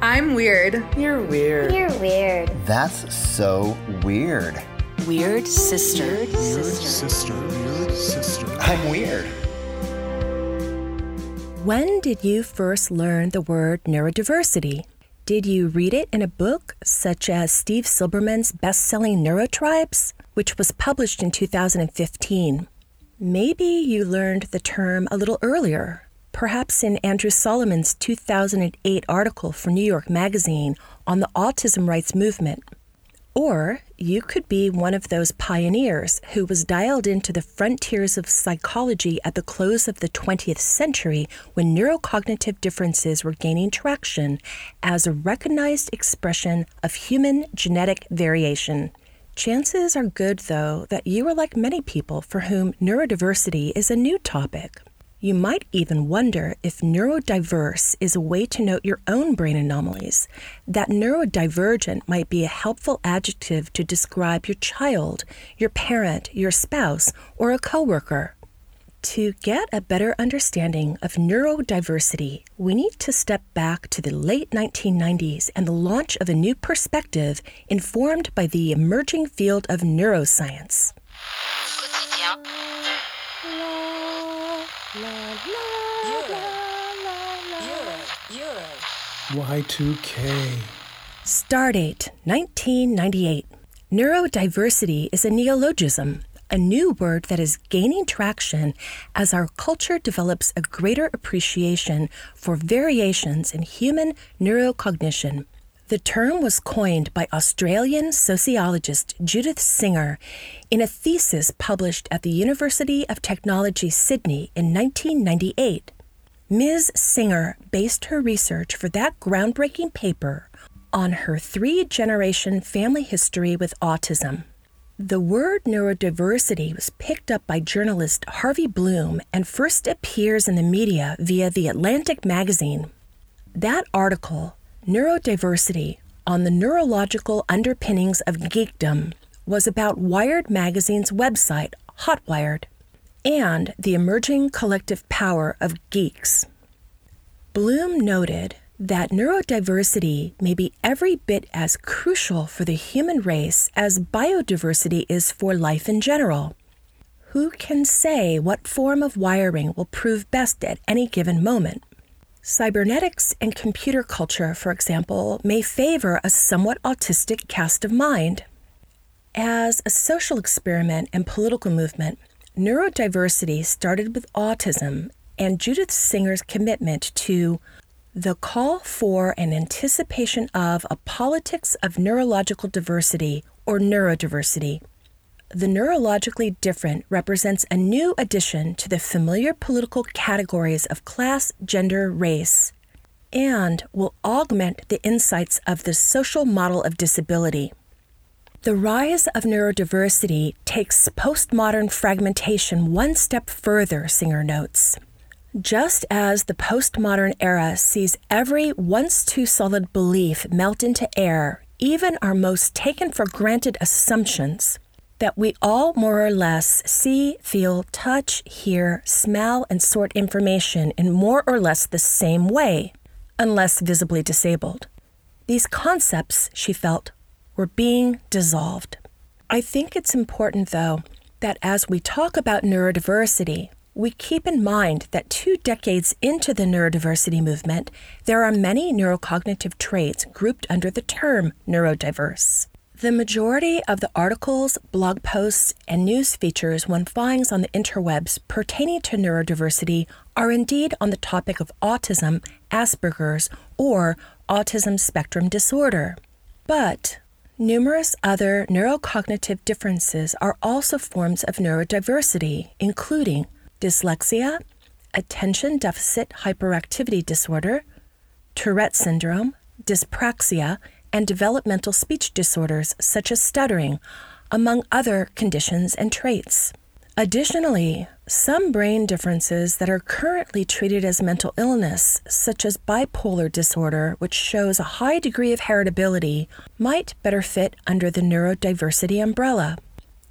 I'm weird. You're weird. You're weird. That's so weird. Weird sister. Weird sister. Weird sister. I'm weird. When did you first learn the word neurodiversity? Did you read it in a book such as Steve Silberman's best selling Neurotribes, which was published in 2015? Maybe you learned the term a little earlier, perhaps in Andrew Solomon's 2008 article for New York Magazine on the autism rights movement. Or you could be one of those pioneers who was dialed into the frontiers of psychology at the close of the 20th century when neurocognitive differences were gaining traction as a recognized expression of human genetic variation. Chances are good, though, that you are like many people for whom neurodiversity is a new topic. You might even wonder if neurodiverse is a way to note your own brain anomalies, that neurodivergent might be a helpful adjective to describe your child, your parent, your spouse, or a coworker. To get a better understanding of neurodiversity, we need to step back to the late 1990s and the launch of a new perspective informed by the emerging field of neuroscience. Y2K. Stardate 1998. Neurodiversity is a neologism, a new word that is gaining traction as our culture develops a greater appreciation for variations in human neurocognition. The term was coined by Australian sociologist Judith Singer in a thesis published at the University of Technology, Sydney in 1998. Ms. Singer based her research for that groundbreaking paper on her three generation family history with autism. The word neurodiversity was picked up by journalist Harvey Blume and first appears in the media via The Atlantic magazine. That article, Neurodiversity on the Neurological Underpinnings of Geekdom, was about Wired magazine's website, Hotwired and the emerging collective power of geeks. Blume noted that neurodiversity may be every bit as crucial for the human race as biodiversity is for life in general. Who can say what form of wiring will prove best at any given moment? Cybernetics and computer culture, for example, may favor a somewhat autistic cast of mind. As a social experiment and political movement, neurodiversity started with autism and Judith Singer's commitment to the call for and anticipation of a politics of neurological diversity or neurodiversity. The neurologically different represents a new addition to the familiar political categories of class, gender, race, and will augment the insights of the social model of disability. The rise of neurodiversity takes postmodern fragmentation one step further, Singer notes. Just as the postmodern era sees every once too solid belief melt into air, even our most taken for granted assumptions, that we all more or less see, feel, touch, hear, smell, and sort information in more or less the same way, unless visibly disabled. These concepts, she felt, were being dissolved. I think it's important, though, that as we talk about neurodiversity, we keep in mind that two decades into the neurodiversity movement, there are many neurocognitive traits grouped under the term neurodiverse. The majority of the articles, blog posts, and news features one finds on the interwebs pertaining to neurodiversity are indeed on the topic of autism, Asperger's, or autism spectrum disorder. But Numerous other neurocognitive differences are also forms of neurodiversity, including dyslexia, attention deficit hyperactivity disorder, Tourette syndrome, dyspraxia, and developmental speech disorders such as stuttering, among other conditions and traits. Additionally, some brain differences that are currently treated as mental illness, such as bipolar disorder, which shows a high degree of heritability, might better fit under the neurodiversity umbrella.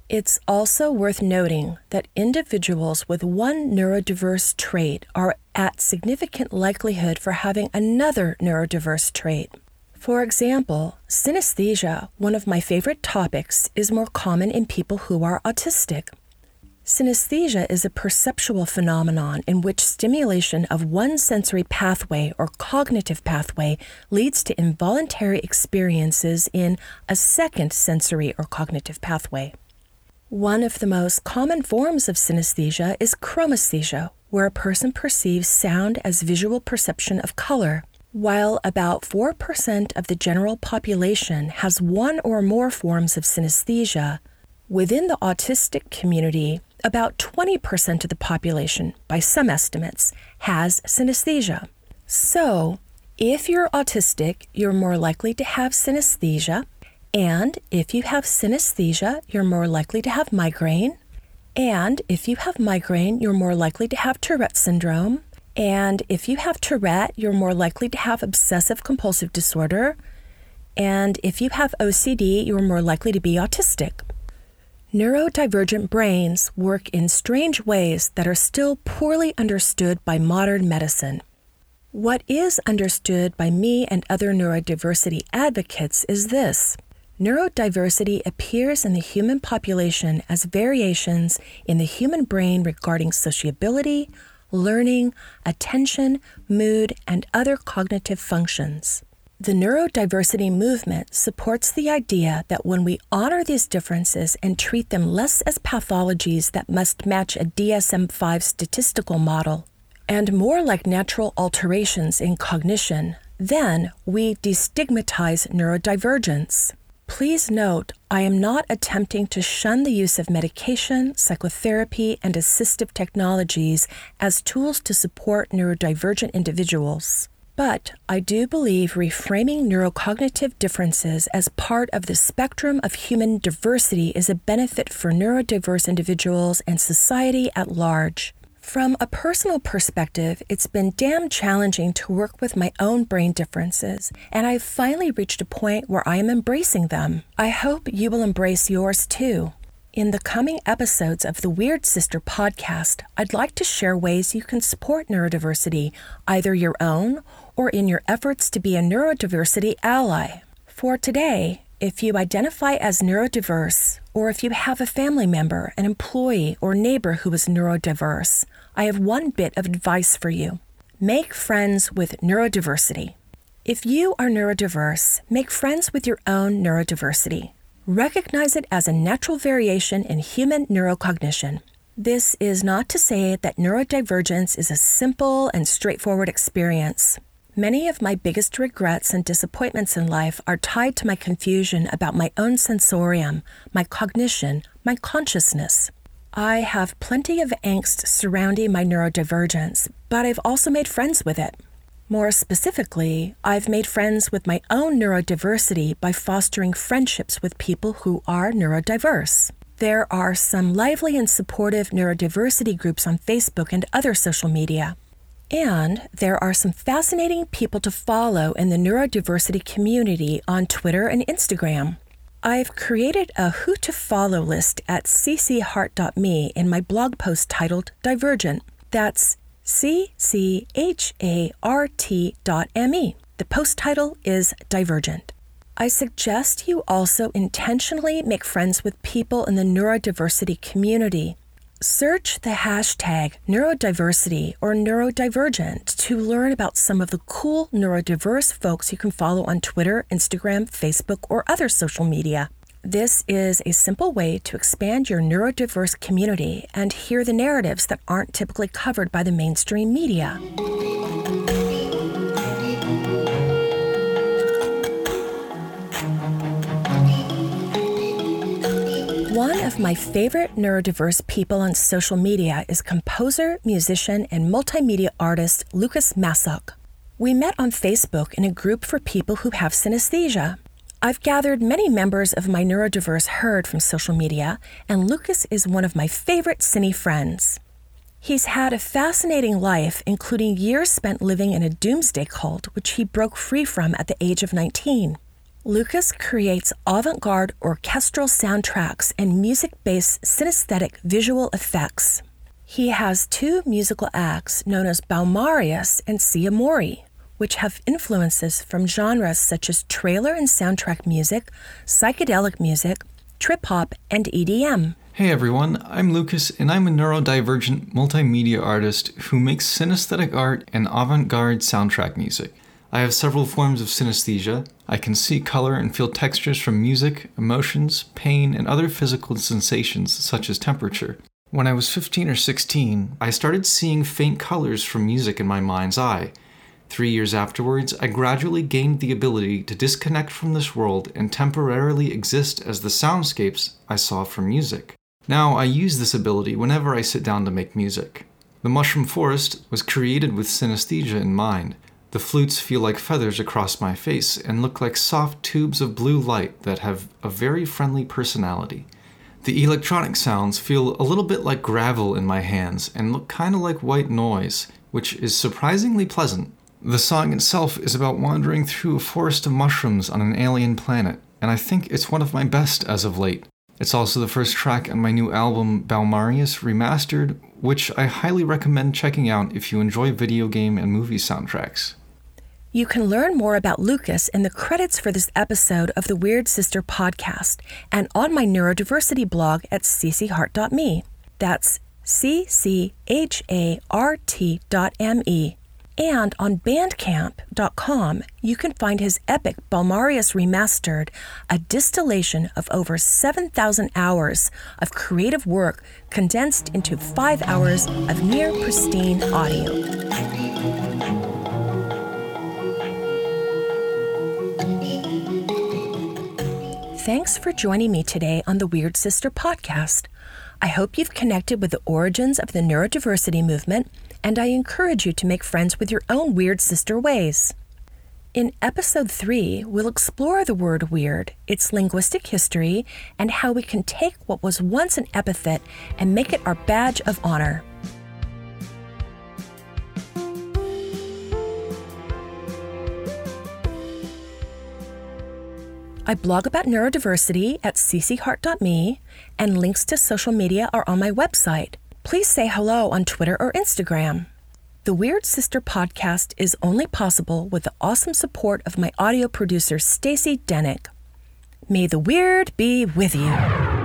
It's also worth noting that individuals with one neurodiverse trait are at significant likelihood for having another neurodiverse trait. For example, synesthesia, one of my favorite topics, is more common in people who are autistic. Synesthesia is a perceptual phenomenon in which stimulation of one sensory pathway or cognitive pathway leads to involuntary experiences in a second sensory or cognitive pathway. One of the most common forms of synesthesia is chromesthesia, where a person perceives sound as visual perception of color. While about 4% of the general population has one or more forms of synesthesia, within the autistic community, about 20% of the population, by some estimates, has synesthesia. So, if you're autistic, you're more likely to have synesthesia. And if you have synesthesia, you're more likely to have migraine. And if you have migraine, you're more likely to have Tourette syndrome. And if you have Tourette, you're more likely to have obsessive compulsive disorder. And if you have OCD, you're more likely to be autistic. Neurodivergent brains work in strange ways that are still poorly understood by modern medicine. What is understood by me and other neurodiversity advocates is this neurodiversity appears in the human population as variations in the human brain regarding sociability, learning, attention, mood, and other cognitive functions. The neurodiversity movement supports the idea that when we honor these differences and treat them less as pathologies that must match a DSM 5 statistical model and more like natural alterations in cognition, then we destigmatize neurodivergence. Please note, I am not attempting to shun the use of medication, psychotherapy, and assistive technologies as tools to support neurodivergent individuals. But I do believe reframing neurocognitive differences as part of the spectrum of human diversity is a benefit for neurodiverse individuals and society at large. From a personal perspective, it's been damn challenging to work with my own brain differences, and I've finally reached a point where I am embracing them. I hope you will embrace yours too. In the coming episodes of the Weird Sister podcast, I'd like to share ways you can support neurodiversity, either your own or in your efforts to be a neurodiversity ally. For today, if you identify as neurodiverse, or if you have a family member, an employee, or neighbor who is neurodiverse, I have one bit of advice for you. Make friends with neurodiversity. If you are neurodiverse, make friends with your own neurodiversity. Recognize it as a natural variation in human neurocognition. This is not to say that neurodivergence is a simple and straightforward experience. Many of my biggest regrets and disappointments in life are tied to my confusion about my own sensorium, my cognition, my consciousness. I have plenty of angst surrounding my neurodivergence, but I've also made friends with it. More specifically, I've made friends with my own neurodiversity by fostering friendships with people who are neurodiverse. There are some lively and supportive neurodiversity groups on Facebook and other social media. And there are some fascinating people to follow in the neurodiversity community on Twitter and Instagram. I've created a who to follow list at cchart.me in my blog post titled Divergent. That's C C H A R T dot M E. The post title is Divergent. I suggest you also intentionally make friends with people in the neurodiversity community. Search the hashtag neurodiversity or neurodivergent to learn about some of the cool neurodiverse folks you can follow on Twitter, Instagram, Facebook, or other social media. This is a simple way to expand your neurodiverse community and hear the narratives that aren't typically covered by the mainstream media. My favorite neurodiverse people on social media is composer, musician, and multimedia artist Lucas Masok. We met on Facebook in a group for people who have synesthesia. I've gathered many members of my neurodiverse herd from social media, and Lucas is one of my favorite cine friends. He's had a fascinating life, including years spent living in a doomsday cult, which he broke free from at the age of 19. Lucas creates avant garde orchestral soundtracks and music based synesthetic visual effects. He has two musical acts known as Baumarius and Sia Mori, which have influences from genres such as trailer and soundtrack music, psychedelic music, trip hop, and EDM. Hey everyone, I'm Lucas, and I'm a neurodivergent multimedia artist who makes synesthetic art and avant garde soundtrack music. I have several forms of synesthesia. I can see color and feel textures from music, emotions, pain, and other physical sensations such as temperature. When I was 15 or 16, I started seeing faint colors from music in my mind's eye. Three years afterwards, I gradually gained the ability to disconnect from this world and temporarily exist as the soundscapes I saw from music. Now, I use this ability whenever I sit down to make music. The Mushroom Forest was created with synesthesia in mind. The flutes feel like feathers across my face and look like soft tubes of blue light that have a very friendly personality. The electronic sounds feel a little bit like gravel in my hands and look kind of like white noise, which is surprisingly pleasant. The song itself is about wandering through a forest of mushrooms on an alien planet, and I think it's one of my best as of late. It's also the first track on my new album, Baumarius Remastered, which I highly recommend checking out if you enjoy video game and movie soundtracks. You can learn more about Lucas in the credits for this episode of the Weird Sister podcast and on my neurodiversity blog at cchart.me. That's C C H A R T dot M E. And on bandcamp.com, you can find his epic Baumarius Remastered, a distillation of over 7,000 hours of creative work condensed into five hours of near pristine audio. Thanks for joining me today on the Weird Sister podcast. I hope you've connected with the origins of the neurodiversity movement and I encourage you to make friends with your own weird sister ways. In episode 3, we'll explore the word weird, its linguistic history, and how we can take what was once an epithet and make it our badge of honor. I blog about neurodiversity at cchart.me, and links to social media are on my website, please say hello on Twitter or Instagram. The Weird Sister podcast is only possible with the awesome support of my audio producer, Stacy Denick. May the weird be with you.